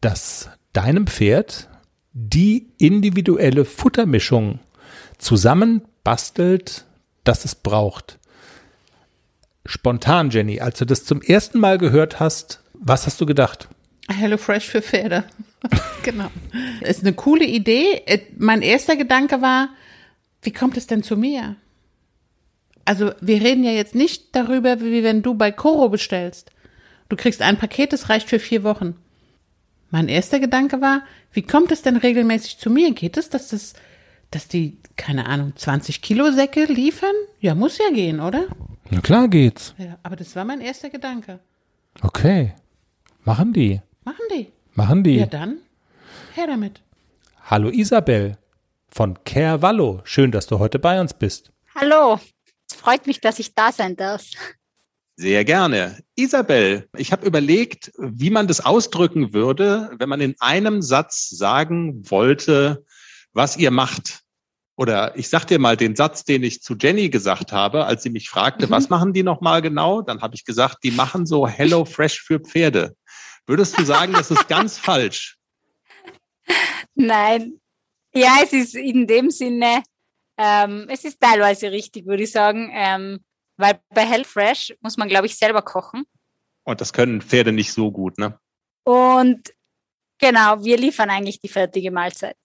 das deinem Pferd die individuelle Futtermischung zusammenbastelt, das es braucht. Spontan, Jenny, als du das zum ersten Mal gehört hast, was hast du gedacht? Hello Fresh für Pferde. *laughs* genau. Ist eine coole Idee. Äh, Mein erster Gedanke war, wie kommt es denn zu mir? Also, wir reden ja jetzt nicht darüber, wie wenn du bei Coro bestellst. Du kriegst ein Paket, das reicht für vier Wochen. Mein erster Gedanke war, wie kommt es denn regelmäßig zu mir? Geht es, dass das, dass die, keine Ahnung, 20 Kilo Säcke liefern? Ja, muss ja gehen, oder? Na klar geht's. Ja, aber das war mein erster Gedanke. Okay. Machen die. Machen die. Machen die. Ja, dann, her damit. Hallo Isabel von Cavallo. Schön, dass du heute bei uns bist. Hallo, es freut mich, dass ich da sein darf. Sehr gerne. Isabel, ich habe überlegt, wie man das ausdrücken würde, wenn man in einem Satz sagen wollte, was ihr macht. Oder ich sag dir mal den Satz, den ich zu Jenny gesagt habe, als sie mich fragte, Mhm. was machen die nochmal genau? Dann habe ich gesagt, die machen so Hello Fresh für Pferde. Würdest du sagen, das ist ganz *laughs* falsch? Nein, ja, es ist in dem Sinne, ähm, es ist teilweise richtig, würde ich sagen, ähm, weil bei HelloFresh muss man, glaube ich, selber kochen. Und das können Pferde nicht so gut, ne? Und genau, wir liefern eigentlich die fertige Mahlzeit.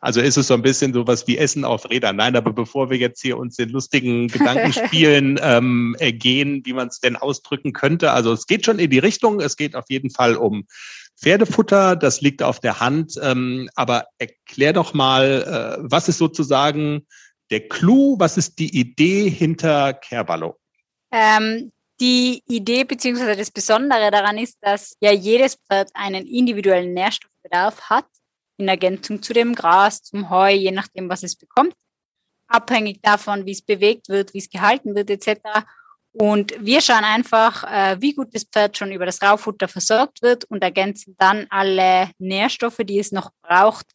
Also ist es so ein bisschen sowas wie Essen auf Rädern. Nein, aber bevor wir jetzt hier uns den lustigen Gedankenspielen *laughs* ähm, ergehen, wie man es denn ausdrücken könnte. Also es geht schon in die Richtung. Es geht auf jeden Fall um Pferdefutter. Das liegt auf der Hand. Ähm, aber erklär doch mal, äh, was ist sozusagen der Clou? Was ist die Idee hinter Kerballo? Ähm, die Idee bzw. das Besondere daran ist, dass ja jedes Pferd einen individuellen Nährstoffbedarf hat, in Ergänzung zu dem Gras, zum Heu, je nachdem, was es bekommt, abhängig davon, wie es bewegt wird, wie es gehalten wird, etc. Und wir schauen einfach, äh, wie gut das Pferd schon über das Raufutter versorgt wird und ergänzen dann alle Nährstoffe, die es noch braucht,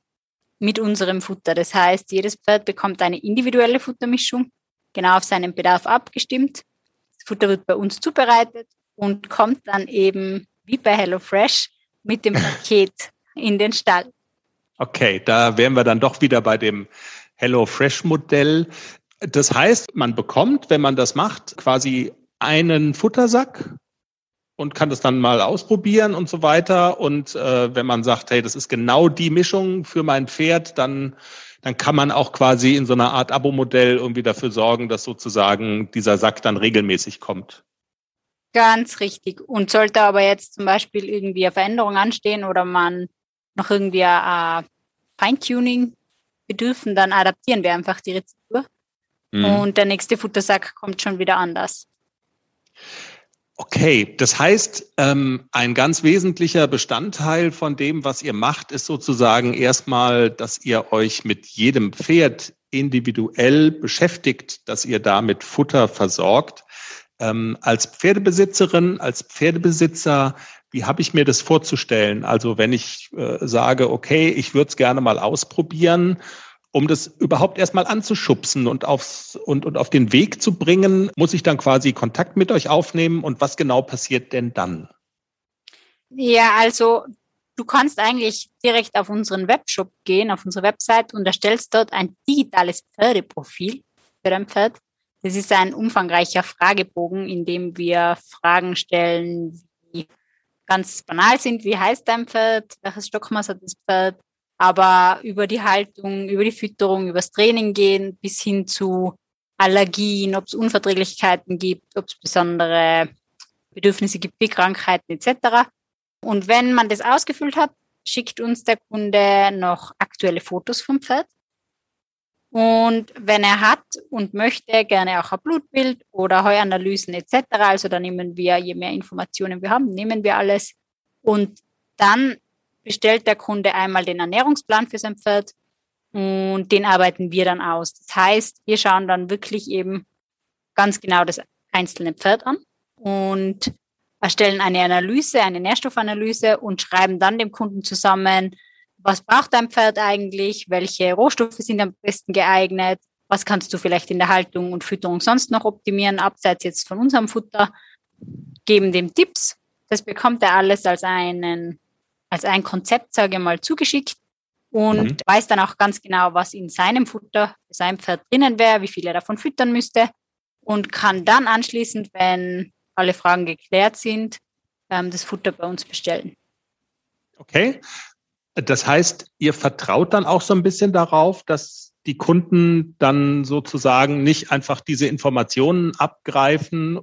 mit unserem Futter. Das heißt, jedes Pferd bekommt eine individuelle Futtermischung, genau auf seinen Bedarf abgestimmt. Das Futter wird bei uns zubereitet und kommt dann eben wie bei HelloFresh mit dem Paket in den Stall. Okay, da wären wir dann doch wieder bei dem HelloFresh-Modell. Das heißt, man bekommt, wenn man das macht, quasi einen Futtersack und kann das dann mal ausprobieren und so weiter. Und äh, wenn man sagt, hey, das ist genau die Mischung für mein Pferd, dann, dann kann man auch quasi in so einer Art Abo-Modell irgendwie dafür sorgen, dass sozusagen dieser Sack dann regelmäßig kommt. Ganz richtig. Und sollte aber jetzt zum Beispiel irgendwie eine Veränderung anstehen oder man noch irgendwie ein Feintuning bedürfen, dann adaptieren wir einfach die Rezeptur. Mhm. Und der nächste Futtersack kommt schon wieder anders. Okay, das heißt, ähm, ein ganz wesentlicher Bestandteil von dem, was ihr macht, ist sozusagen erstmal, dass ihr euch mit jedem Pferd individuell beschäftigt, dass ihr damit Futter versorgt. Ähm, als Pferdebesitzerin, als Pferdebesitzer, wie habe ich mir das vorzustellen? Also wenn ich äh, sage, okay, ich würde es gerne mal ausprobieren, um das überhaupt erstmal anzuschubsen und, aufs, und, und auf den Weg zu bringen, muss ich dann quasi Kontakt mit euch aufnehmen und was genau passiert denn dann? Ja, also du kannst eigentlich direkt auf unseren Webshop gehen, auf unsere Website und erstellst dort ein digitales Pferdeprofil für dein Pferd. Das ist ein umfangreicher Fragebogen, in dem wir Fragen stellen, die ganz banal sind. Wie heißt dein Pferd? Welches Stockmaß hat das Pferd? Aber über die Haltung, über die Fütterung, über das Training gehen, bis hin zu Allergien, ob es Unverträglichkeiten gibt, ob es besondere Bedürfnisse gibt wie Krankheiten etc. Und wenn man das ausgefüllt hat, schickt uns der Kunde noch aktuelle Fotos vom Pferd und wenn er hat und möchte, gerne auch ein Blutbild oder Heuanalysen etc. Also da nehmen wir, je mehr Informationen wir haben, nehmen wir alles. Und dann bestellt der Kunde einmal den Ernährungsplan für sein Pferd und den arbeiten wir dann aus. Das heißt, wir schauen dann wirklich eben ganz genau das einzelne Pferd an und erstellen eine Analyse, eine Nährstoffanalyse und schreiben dann dem Kunden zusammen, was braucht dein Pferd eigentlich, welche Rohstoffe sind am besten geeignet, was kannst du vielleicht in der Haltung und Fütterung sonst noch optimieren, abseits jetzt von unserem Futter, geben dem Tipps. Das bekommt er alles als einen, als ein Konzept, sage ich mal, zugeschickt und mhm. weiß dann auch ganz genau, was in seinem Futter für sein Pferd drinnen wäre, wie viel er davon füttern müsste und kann dann anschließend, wenn alle Fragen geklärt sind, ähm, das Futter bei uns bestellen. Okay, das heißt, ihr vertraut dann auch so ein bisschen darauf, dass die Kunden dann sozusagen nicht einfach diese Informationen abgreifen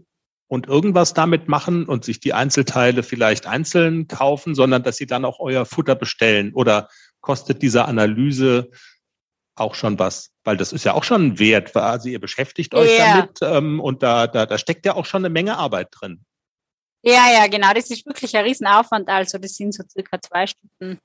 und irgendwas damit machen und sich die Einzelteile vielleicht einzeln kaufen, sondern dass sie dann auch euer Futter bestellen oder kostet diese Analyse auch schon was? Weil das ist ja auch schon ein Wert. Also ihr beschäftigt euch yeah. damit ähm, und da, da, da steckt ja auch schon eine Menge Arbeit drin. Ja, ja, genau. Das ist wirklich ein Riesenaufwand. Also das sind so circa zwei Stunden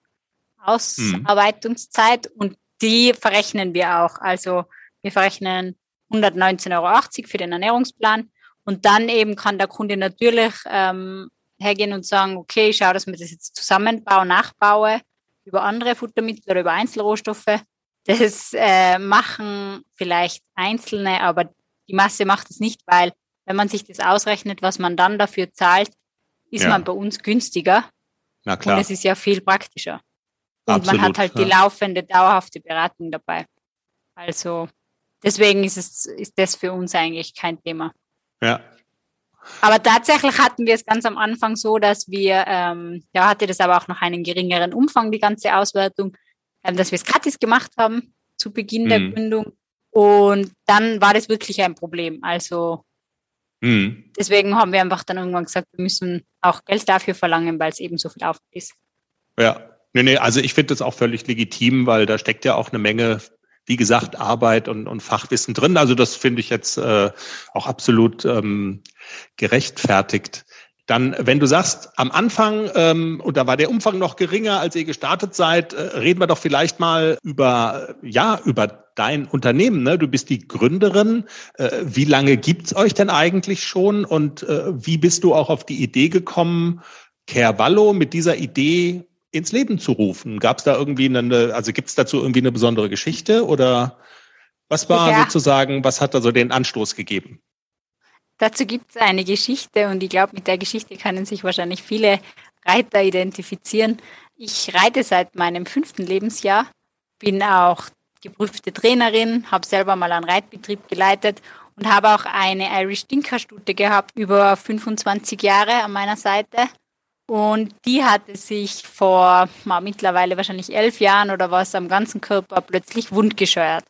Ausarbeitungszeit mhm. und die verrechnen wir auch. Also wir verrechnen 119,80 Euro für den Ernährungsplan und dann eben kann der Kunde natürlich ähm, hergehen und sagen, okay, ich schaue, dass wir das jetzt zusammenbaue, nachbaue über andere Futtermittel oder über Einzelrohstoffe. Das äh, machen vielleicht Einzelne, aber die Masse macht es nicht, weil wenn man sich das ausrechnet, was man dann dafür zahlt, ist ja. man bei uns günstiger. Na klar. Und es ist ja viel praktischer. Und Absolut, man hat halt ja. die laufende, dauerhafte Beratung dabei. Also deswegen ist es, ist das für uns eigentlich kein Thema. Ja. Aber tatsächlich hatten wir es ganz am Anfang so, dass wir, ähm, ja, hatte das aber auch noch einen geringeren Umfang, die ganze Auswertung, ähm, dass wir es gratis gemacht haben zu Beginn mhm. der Gründung. Und dann war das wirklich ein Problem. Also mhm. deswegen haben wir einfach dann irgendwann gesagt, wir müssen auch Geld dafür verlangen, weil es eben so viel Aufwand ist. Ja, Nee, nee, also ich finde das auch völlig legitim, weil da steckt ja auch eine Menge, wie gesagt, Arbeit und, und Fachwissen drin. Also das finde ich jetzt äh, auch absolut ähm, gerechtfertigt. Dann, wenn du sagst, am Anfang, ähm, und da war der Umfang noch geringer, als ihr gestartet seid, äh, reden wir doch vielleicht mal über, ja, über dein Unternehmen. Ne? Du bist die Gründerin. Äh, wie lange gibt's euch denn eigentlich schon? Und äh, wie bist du auch auf die Idee gekommen, Kervallo mit dieser Idee ins Leben zu rufen? Gab es da irgendwie eine, also gibt es dazu irgendwie eine besondere Geschichte oder was war ja. sozusagen, was hat da so den Anstoß gegeben? Dazu gibt es eine Geschichte und ich glaube, mit der Geschichte können sich wahrscheinlich viele Reiter identifizieren. Ich reite seit meinem fünften Lebensjahr, bin auch geprüfte Trainerin, habe selber mal einen Reitbetrieb geleitet und habe auch eine Irish Dinker Stute gehabt über 25 Jahre an meiner Seite. Und die hatte sich vor mal, mittlerweile wahrscheinlich elf Jahren oder was am ganzen Körper plötzlich wundgescheuert.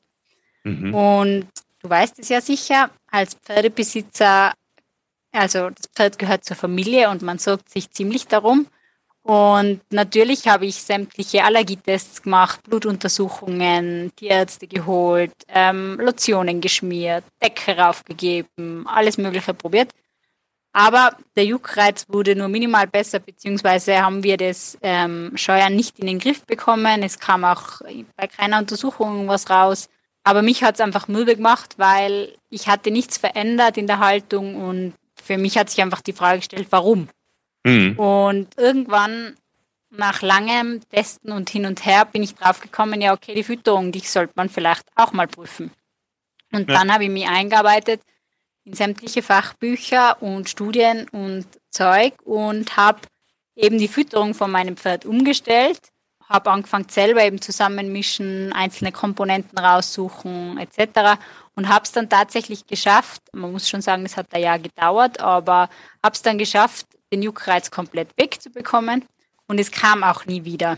Mhm. Und du weißt es ja sicher, als Pferdebesitzer, also das Pferd gehört zur Familie und man sorgt sich ziemlich darum. Und natürlich habe ich sämtliche Allergietests gemacht, Blutuntersuchungen, Tierärzte geholt, ähm, Lotionen geschmiert, Decke raufgegeben, alles Mögliche probiert. Aber der Juckreiz wurde nur minimal besser, beziehungsweise haben wir das ähm, Scheuern nicht in den Griff bekommen. Es kam auch bei keiner Untersuchung was raus. Aber mich hat es einfach müde gemacht, weil ich hatte nichts verändert in der Haltung und für mich hat sich einfach die Frage gestellt, warum? Mhm. Und irgendwann nach langem Testen und hin und her bin ich drauf gekommen, ja, okay, die Fütterung, die sollte man vielleicht auch mal prüfen. Und ja. dann habe ich mich eingearbeitet in sämtliche Fachbücher und Studien und Zeug und habe eben die Fütterung von meinem Pferd umgestellt, habe angefangen selber eben zusammenmischen, einzelne Komponenten raussuchen etc. und habe es dann tatsächlich geschafft, man muss schon sagen, es hat ein Jahr gedauert, aber habe es dann geschafft, den Juckreiz komplett wegzubekommen und es kam auch nie wieder.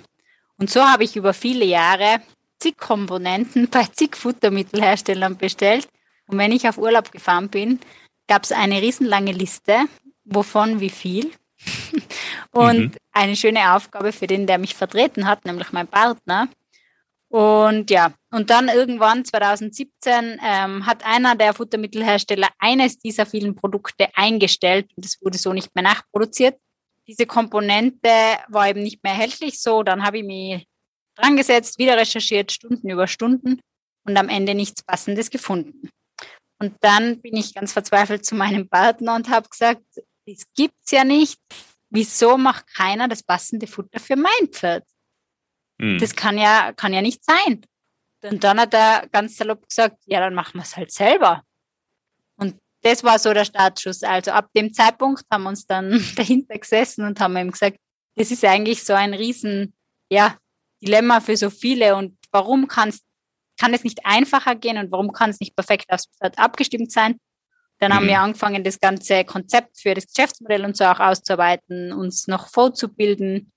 Und so habe ich über viele Jahre zig Komponenten bei zig Futtermittelherstellern bestellt. Und wenn ich auf Urlaub gefahren bin, gab es eine riesenlange Liste, wovon wie viel. *laughs* und mhm. eine schöne Aufgabe für den, der mich vertreten hat, nämlich mein Partner. Und ja, und dann irgendwann 2017 ähm, hat einer der Futtermittelhersteller eines dieser vielen Produkte eingestellt und es wurde so nicht mehr nachproduziert. Diese Komponente war eben nicht mehr erhältlich so. Dann habe ich mich dran gesetzt, wieder recherchiert, Stunden über Stunden und am Ende nichts Passendes gefunden. Und dann bin ich ganz verzweifelt zu meinem Partner und habe gesagt, das gibt's ja nicht. Wieso macht keiner das passende Futter für mein Pferd? Mhm. Das kann ja, kann ja nicht sein. Und dann hat er ganz salopp gesagt, ja, dann machen wir es halt selber. Und das war so der Startschuss. Also ab dem Zeitpunkt haben wir uns dann *laughs* dahinter gesessen und haben ihm gesagt, das ist eigentlich so ein riesen, ja, Dilemma für so viele und warum kann's, kann es nicht einfacher gehen und warum kann es nicht perfekt aufs Pferd abgestimmt sein? Dann mhm. haben wir angefangen, das ganze Konzept für das Geschäftsmodell und so auch auszuarbeiten, uns noch vorzubilden,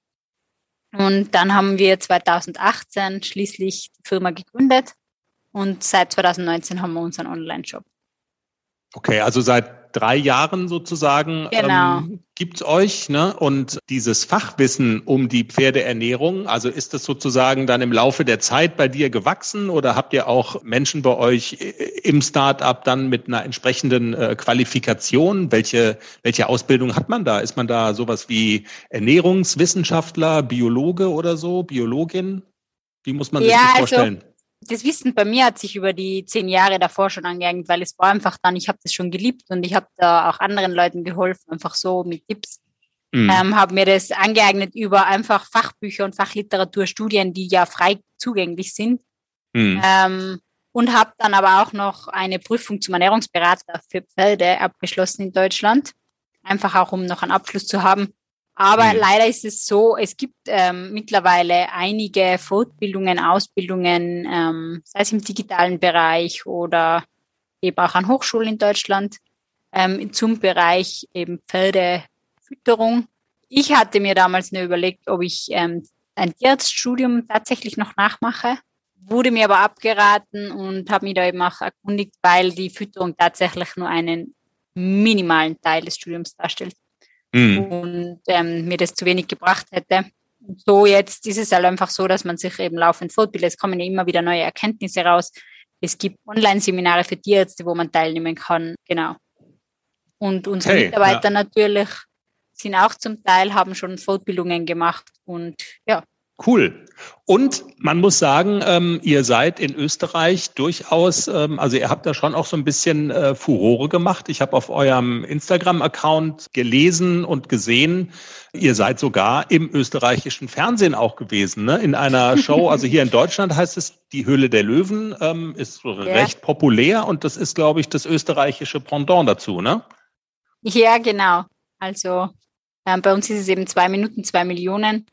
und dann haben wir 2018 schließlich die Firma gegründet und seit 2019 haben wir unseren Online-Shop. Okay, also seit drei Jahren sozusagen genau. ähm, gibt euch. Ne? Und dieses Fachwissen um die Pferdeernährung, also ist das sozusagen dann im Laufe der Zeit bei dir gewachsen oder habt ihr auch Menschen bei euch im Startup dann mit einer entsprechenden äh, Qualifikation? Welche, welche Ausbildung hat man da? Ist man da sowas wie Ernährungswissenschaftler, Biologe oder so, Biologin? Wie muss man sich ja, das also vorstellen? Also das Wissen bei mir hat sich über die zehn Jahre davor schon angeeignet, weil es war einfach dann, ich habe das schon geliebt und ich habe da auch anderen Leuten geholfen, einfach so mit Tipps. Mhm. Ähm, habe mir das angeeignet über einfach Fachbücher und Fachliteratur, Studien, die ja frei zugänglich sind. Mhm. Ähm, und habe dann aber auch noch eine Prüfung zum Ernährungsberater für Pferde abgeschlossen in Deutschland. Einfach auch, um noch einen Abschluss zu haben. Aber mhm. leider ist es so, es gibt ähm, mittlerweile einige Fortbildungen, Ausbildungen, ähm, sei es im digitalen Bereich oder eben auch an Hochschulen in Deutschland ähm, zum Bereich eben Pferdefütterung. Ich hatte mir damals nur überlegt, ob ich ähm, ein Tierarztstudium tatsächlich noch nachmache, wurde mir aber abgeraten und habe mich da eben auch erkundigt, weil die Fütterung tatsächlich nur einen minimalen Teil des Studiums darstellt mhm. und ähm, mir das zu wenig gebracht hätte. so jetzt ist es halt einfach so, dass man sich eben laufend fortbildet. Es kommen ja immer wieder neue Erkenntnisse raus. Es gibt Online-Seminare für Tierärzte, wo man teilnehmen kann. Genau. Und unsere hey, Mitarbeiter ja. natürlich sind auch zum Teil, haben schon Fortbildungen gemacht und ja, Cool. Und man muss sagen, ähm, ihr seid in Österreich durchaus, ähm, also ihr habt da schon auch so ein bisschen äh, Furore gemacht. Ich habe auf eurem Instagram-Account gelesen und gesehen, ihr seid sogar im österreichischen Fernsehen auch gewesen, ne? in einer Show. *laughs* Also hier in Deutschland heißt es Die Höhle der Löwen, ähm, ist ja. recht populär und das ist, glaube ich, das österreichische Pendant dazu, ne? Ja, genau. Also ähm, bei uns ist es eben zwei Minuten, zwei Millionen.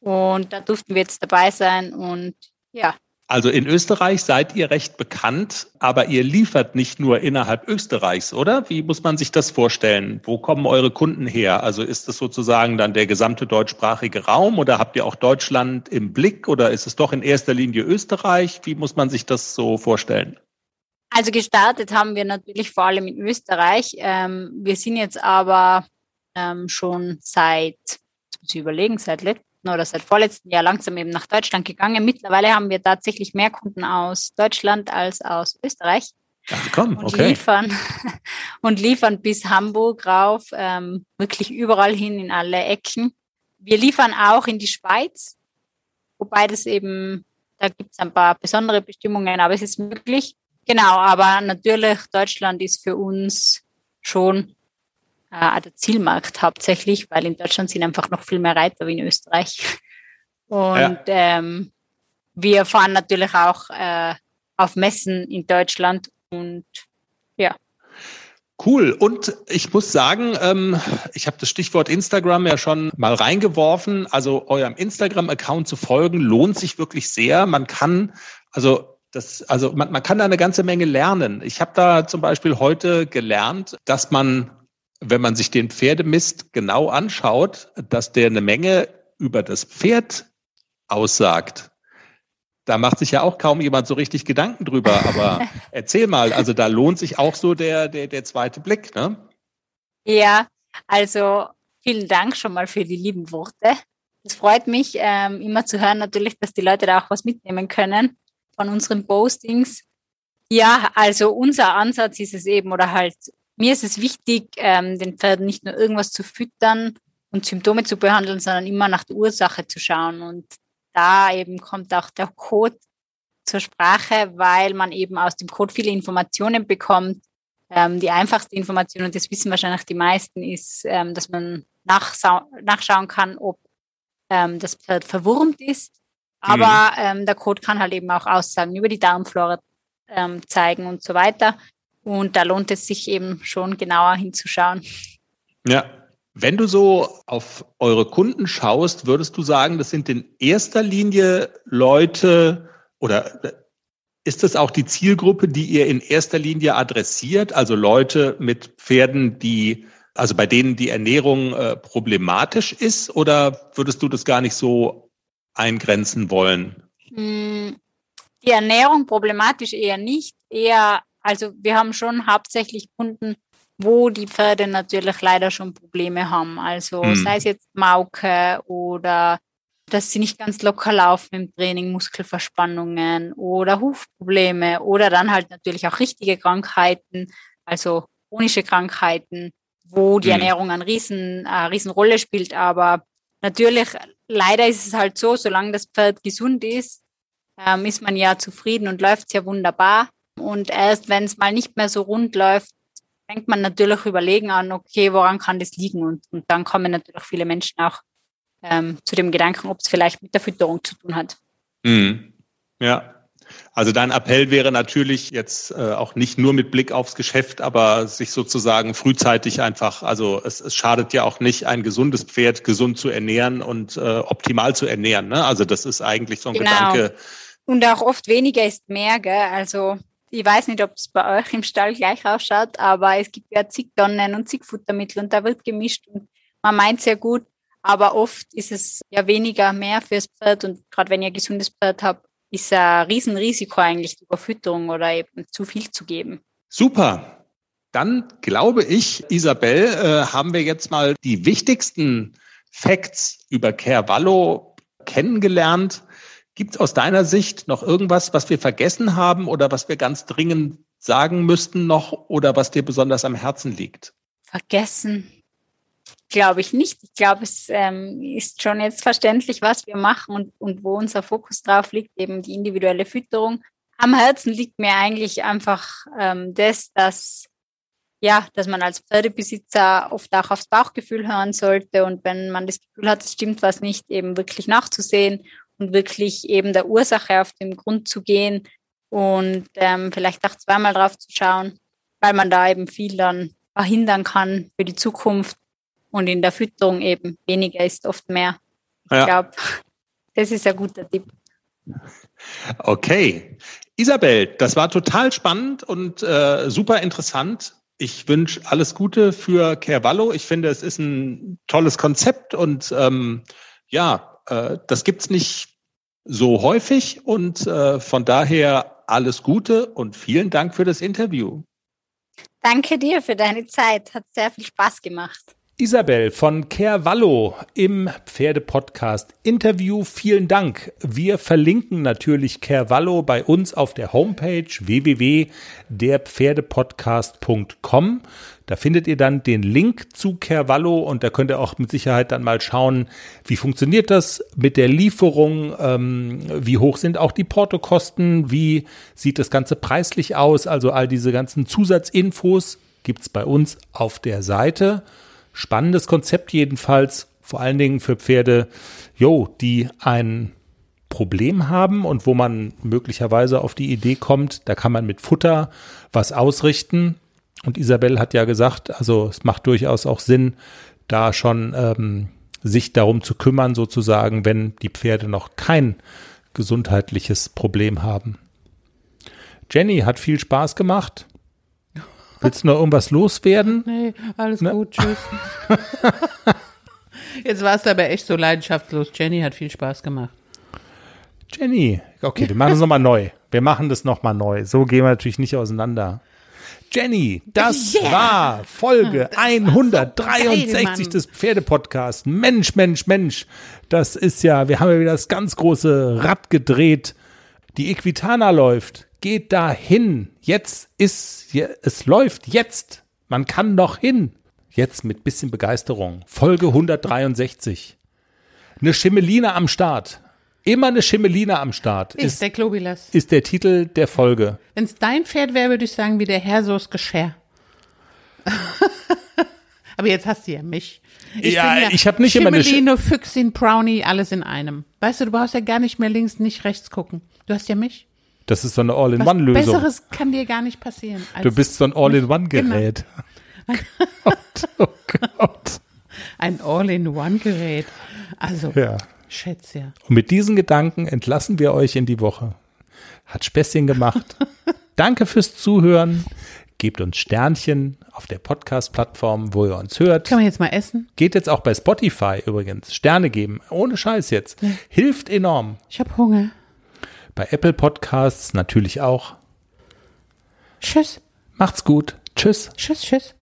Und da durften wir jetzt dabei sein. Und ja, also in Österreich seid ihr recht bekannt, aber ihr liefert nicht nur innerhalb Österreichs, oder? Wie muss man sich das vorstellen? Wo kommen eure Kunden her? Also ist es sozusagen dann der gesamte deutschsprachige Raum oder habt ihr auch Deutschland im Blick oder ist es doch in erster Linie Österreich? Wie muss man sich das so vorstellen? Also gestartet haben wir natürlich vor allem in Österreich. Ähm, wir sind jetzt aber ähm, schon seit, muss ich überlegen, seit letztem oder seit vorletzten Jahr langsam eben nach Deutschland gegangen. Mittlerweile haben wir tatsächlich mehr Kunden aus Deutschland als aus Österreich. Ach, komm, und okay. liefern *laughs* und liefern bis Hamburg rauf, ähm, wirklich überall hin in alle Ecken. Wir liefern auch in die Schweiz, wobei das eben, da gibt es ein paar besondere Bestimmungen, aber es ist möglich. Genau, aber natürlich Deutschland ist für uns schon der Zielmarkt hauptsächlich, weil in Deutschland sind einfach noch viel mehr Reiter wie in Österreich. Und ja. ähm, wir fahren natürlich auch äh, auf Messen in Deutschland und ja. Cool. Und ich muss sagen, ähm, ich habe das Stichwort Instagram ja schon mal reingeworfen. Also eurem Instagram-Account zu folgen lohnt sich wirklich sehr. Man kann, also das, also man, man kann da eine ganze Menge lernen. Ich habe da zum Beispiel heute gelernt, dass man wenn man sich den Pferdemist genau anschaut, dass der eine Menge über das Pferd aussagt. Da macht sich ja auch kaum jemand so richtig Gedanken drüber. Aber *laughs* erzähl mal, also da lohnt sich auch so der, der, der zweite Blick, ne? Ja, also vielen Dank schon mal für die lieben Worte. Es freut mich ähm, immer zu hören, natürlich, dass die Leute da auch was mitnehmen können von unseren Postings. Ja, also unser Ansatz ist es eben, oder halt mir ist es wichtig, ähm, den Pferden nicht nur irgendwas zu füttern und Symptome zu behandeln, sondern immer nach der Ursache zu schauen. Und da eben kommt auch der Code zur Sprache, weil man eben aus dem Code viele Informationen bekommt. Ähm, die einfachste Information, und das wissen wahrscheinlich die meisten, ist, ähm, dass man nachschauen kann, ob ähm, das Pferd verwurmt ist. Aber mhm. ähm, der Code kann halt eben auch Aussagen über die Darmflora ähm, zeigen und so weiter. Und da lohnt es sich eben schon genauer hinzuschauen. Ja. Wenn du so auf eure Kunden schaust, würdest du sagen, das sind in erster Linie Leute oder ist das auch die Zielgruppe, die ihr in erster Linie adressiert? Also Leute mit Pferden, die, also bei denen die Ernährung äh, problematisch ist? Oder würdest du das gar nicht so eingrenzen wollen? Hm, die Ernährung problematisch eher nicht, eher also wir haben schon hauptsächlich Kunden, wo die Pferde natürlich leider schon Probleme haben. Also mhm. sei es jetzt Mauke oder dass sie nicht ganz locker laufen im Training, Muskelverspannungen oder Hufprobleme oder dann halt natürlich auch richtige Krankheiten, also chronische Krankheiten, wo die mhm. Ernährung eine riesen, eine riesen Rolle spielt. Aber natürlich, leider ist es halt so, solange das Pferd gesund ist, ähm, ist man ja zufrieden und läuft ja wunderbar. Und erst wenn es mal nicht mehr so rund läuft, fängt man natürlich überlegen an, okay, woran kann das liegen? Und, und dann kommen natürlich viele Menschen auch ähm, zu dem Gedanken, ob es vielleicht mit der Fütterung zu tun hat. Mhm. Ja. Also dein Appell wäre natürlich jetzt äh, auch nicht nur mit Blick aufs Geschäft, aber sich sozusagen frühzeitig einfach, also es, es schadet ja auch nicht, ein gesundes Pferd gesund zu ernähren und äh, optimal zu ernähren. Ne? Also das ist eigentlich so ein genau. Gedanke. Und auch oft weniger ist mehr, gell? Also ich weiß nicht, ob es bei euch im Stall gleich ausschaut, aber es gibt ja zig Tonnen und zig Futtermittel und da wird gemischt und man meint sehr gut, aber oft ist es ja weniger mehr fürs Pferd und gerade wenn ihr ein gesundes Pferd habt, ist ein Riesenrisiko eigentlich die Überfütterung oder eben zu viel zu geben. Super. Dann glaube ich, Isabel, äh, haben wir jetzt mal die wichtigsten Facts über Carevallo kennengelernt. Gibt es aus deiner Sicht noch irgendwas, was wir vergessen haben oder was wir ganz dringend sagen müssten noch oder was dir besonders am Herzen liegt? Vergessen glaube ich nicht. Ich glaube, es ähm, ist schon jetzt verständlich, was wir machen und, und wo unser Fokus drauf liegt, eben die individuelle Fütterung. Am Herzen liegt mir eigentlich einfach ähm, das, dass ja, dass man als Pferdebesitzer oft auch aufs Bauchgefühl hören sollte und wenn man das Gefühl hat, es stimmt was nicht, eben wirklich nachzusehen und wirklich eben der Ursache auf den Grund zu gehen und ähm, vielleicht auch zweimal drauf zu schauen, weil man da eben viel dann verhindern kann für die Zukunft und in der Fütterung eben weniger ist oft mehr. Ich Ja. glaube, *laughs* das ist ein guter Tipp. Okay. Isabel, das war total spannend und äh, super interessant. Ich wünsche alles Gute für Carevallo. Ich finde, es ist ein tolles Konzept und ähm, ja, äh, das gibt's nicht so häufig und äh, von daher alles Gute und vielen Dank für das Interview. Danke dir für deine Zeit. Hat sehr viel Spaß gemacht. Isabel von Carevallo im Pferdepodcast Interview. Vielen Dank. Wir verlinken natürlich Carevallo bei uns auf der Homepage www.derpferdepodcast.com. Da findet ihr dann den Link zu Carevallo und da könnt ihr auch mit Sicherheit dann mal schauen, wie funktioniert das mit der Lieferung, ähm, wie hoch sind auch die Portokosten, wie sieht das Ganze preislich aus. Also all diese ganzen Zusatzinfos gibt's bei uns auf der Seite. Spannendes Konzept jedenfalls, vor allen Dingen für Pferde, jo, die ein Problem haben und wo man möglicherweise auf die Idee kommt, da kann man mit Futter was ausrichten. Und Isabel hat ja gesagt, also es macht durchaus auch Sinn, da schon ähm, sich darum zu kümmern, sozusagen, wenn die Pferde noch kein gesundheitliches Problem haben. Jenny hat viel Spaß gemacht. Willst du noch irgendwas loswerden? Nee, alles Ne? gut, tschüss. *laughs* Jetzt warst du aber echt so leidenschaftslos. Jenny hat viel Spaß gemacht. Jenny, okay, wir machen es nochmal neu. Wir machen das nochmal neu. So gehen wir natürlich nicht auseinander. Jenny, das Yeah. war Folge Das war so 163 geil, des Pferdepodcasts. Mensch, Mensch, Mensch. Das ist ja, wir haben ja wieder das ganz große Rad gedreht. Die Equitana läuft. Geht da hin. Jetzt ist, es läuft jetzt. Man kann noch hin. Jetzt mit bisschen Begeisterung. Folge 163. Eine Schimmeline am Start. Immer eine Schimmeline am Start Ist, ist, der Klobilas. ist der Titel der Folge. Wenn es dein Pferd wäre, würde ich sagen, wie der Herr so's Geschirr. *laughs* aber jetzt hast du ja mich. Ja, ich hab nicht immer eine Sch- Schimmeline, Füchsin, Brownie, alles in einem. Weißt du, du brauchst ja gar nicht mehr links, nicht rechts gucken. Du hast ja mich. Das ist so eine All-in-One-Lösung. Besseres kann dir gar nicht passieren. Du bist so ein All-in-One-Gerät. Gott, *laughs* oh Gott. ein All-in-One-Gerät. Also, Ja. schätze ja. Und mit diesen Gedanken entlassen wir euch in die Woche. Hat Späßchen gemacht. *laughs* Danke fürs Zuhören. Gebt uns Sternchen auf der Podcast-Plattform, wo ihr uns hört. Kann man jetzt mal essen? Geht jetzt auch bei Spotify übrigens. Sterne geben. Ohne Scheiß jetzt. Hilft enorm. Ich habe Hunger. Bei Apple Podcasts natürlich auch. Tschüss. Macht's gut. Tschüss. Tschüss, tschüss.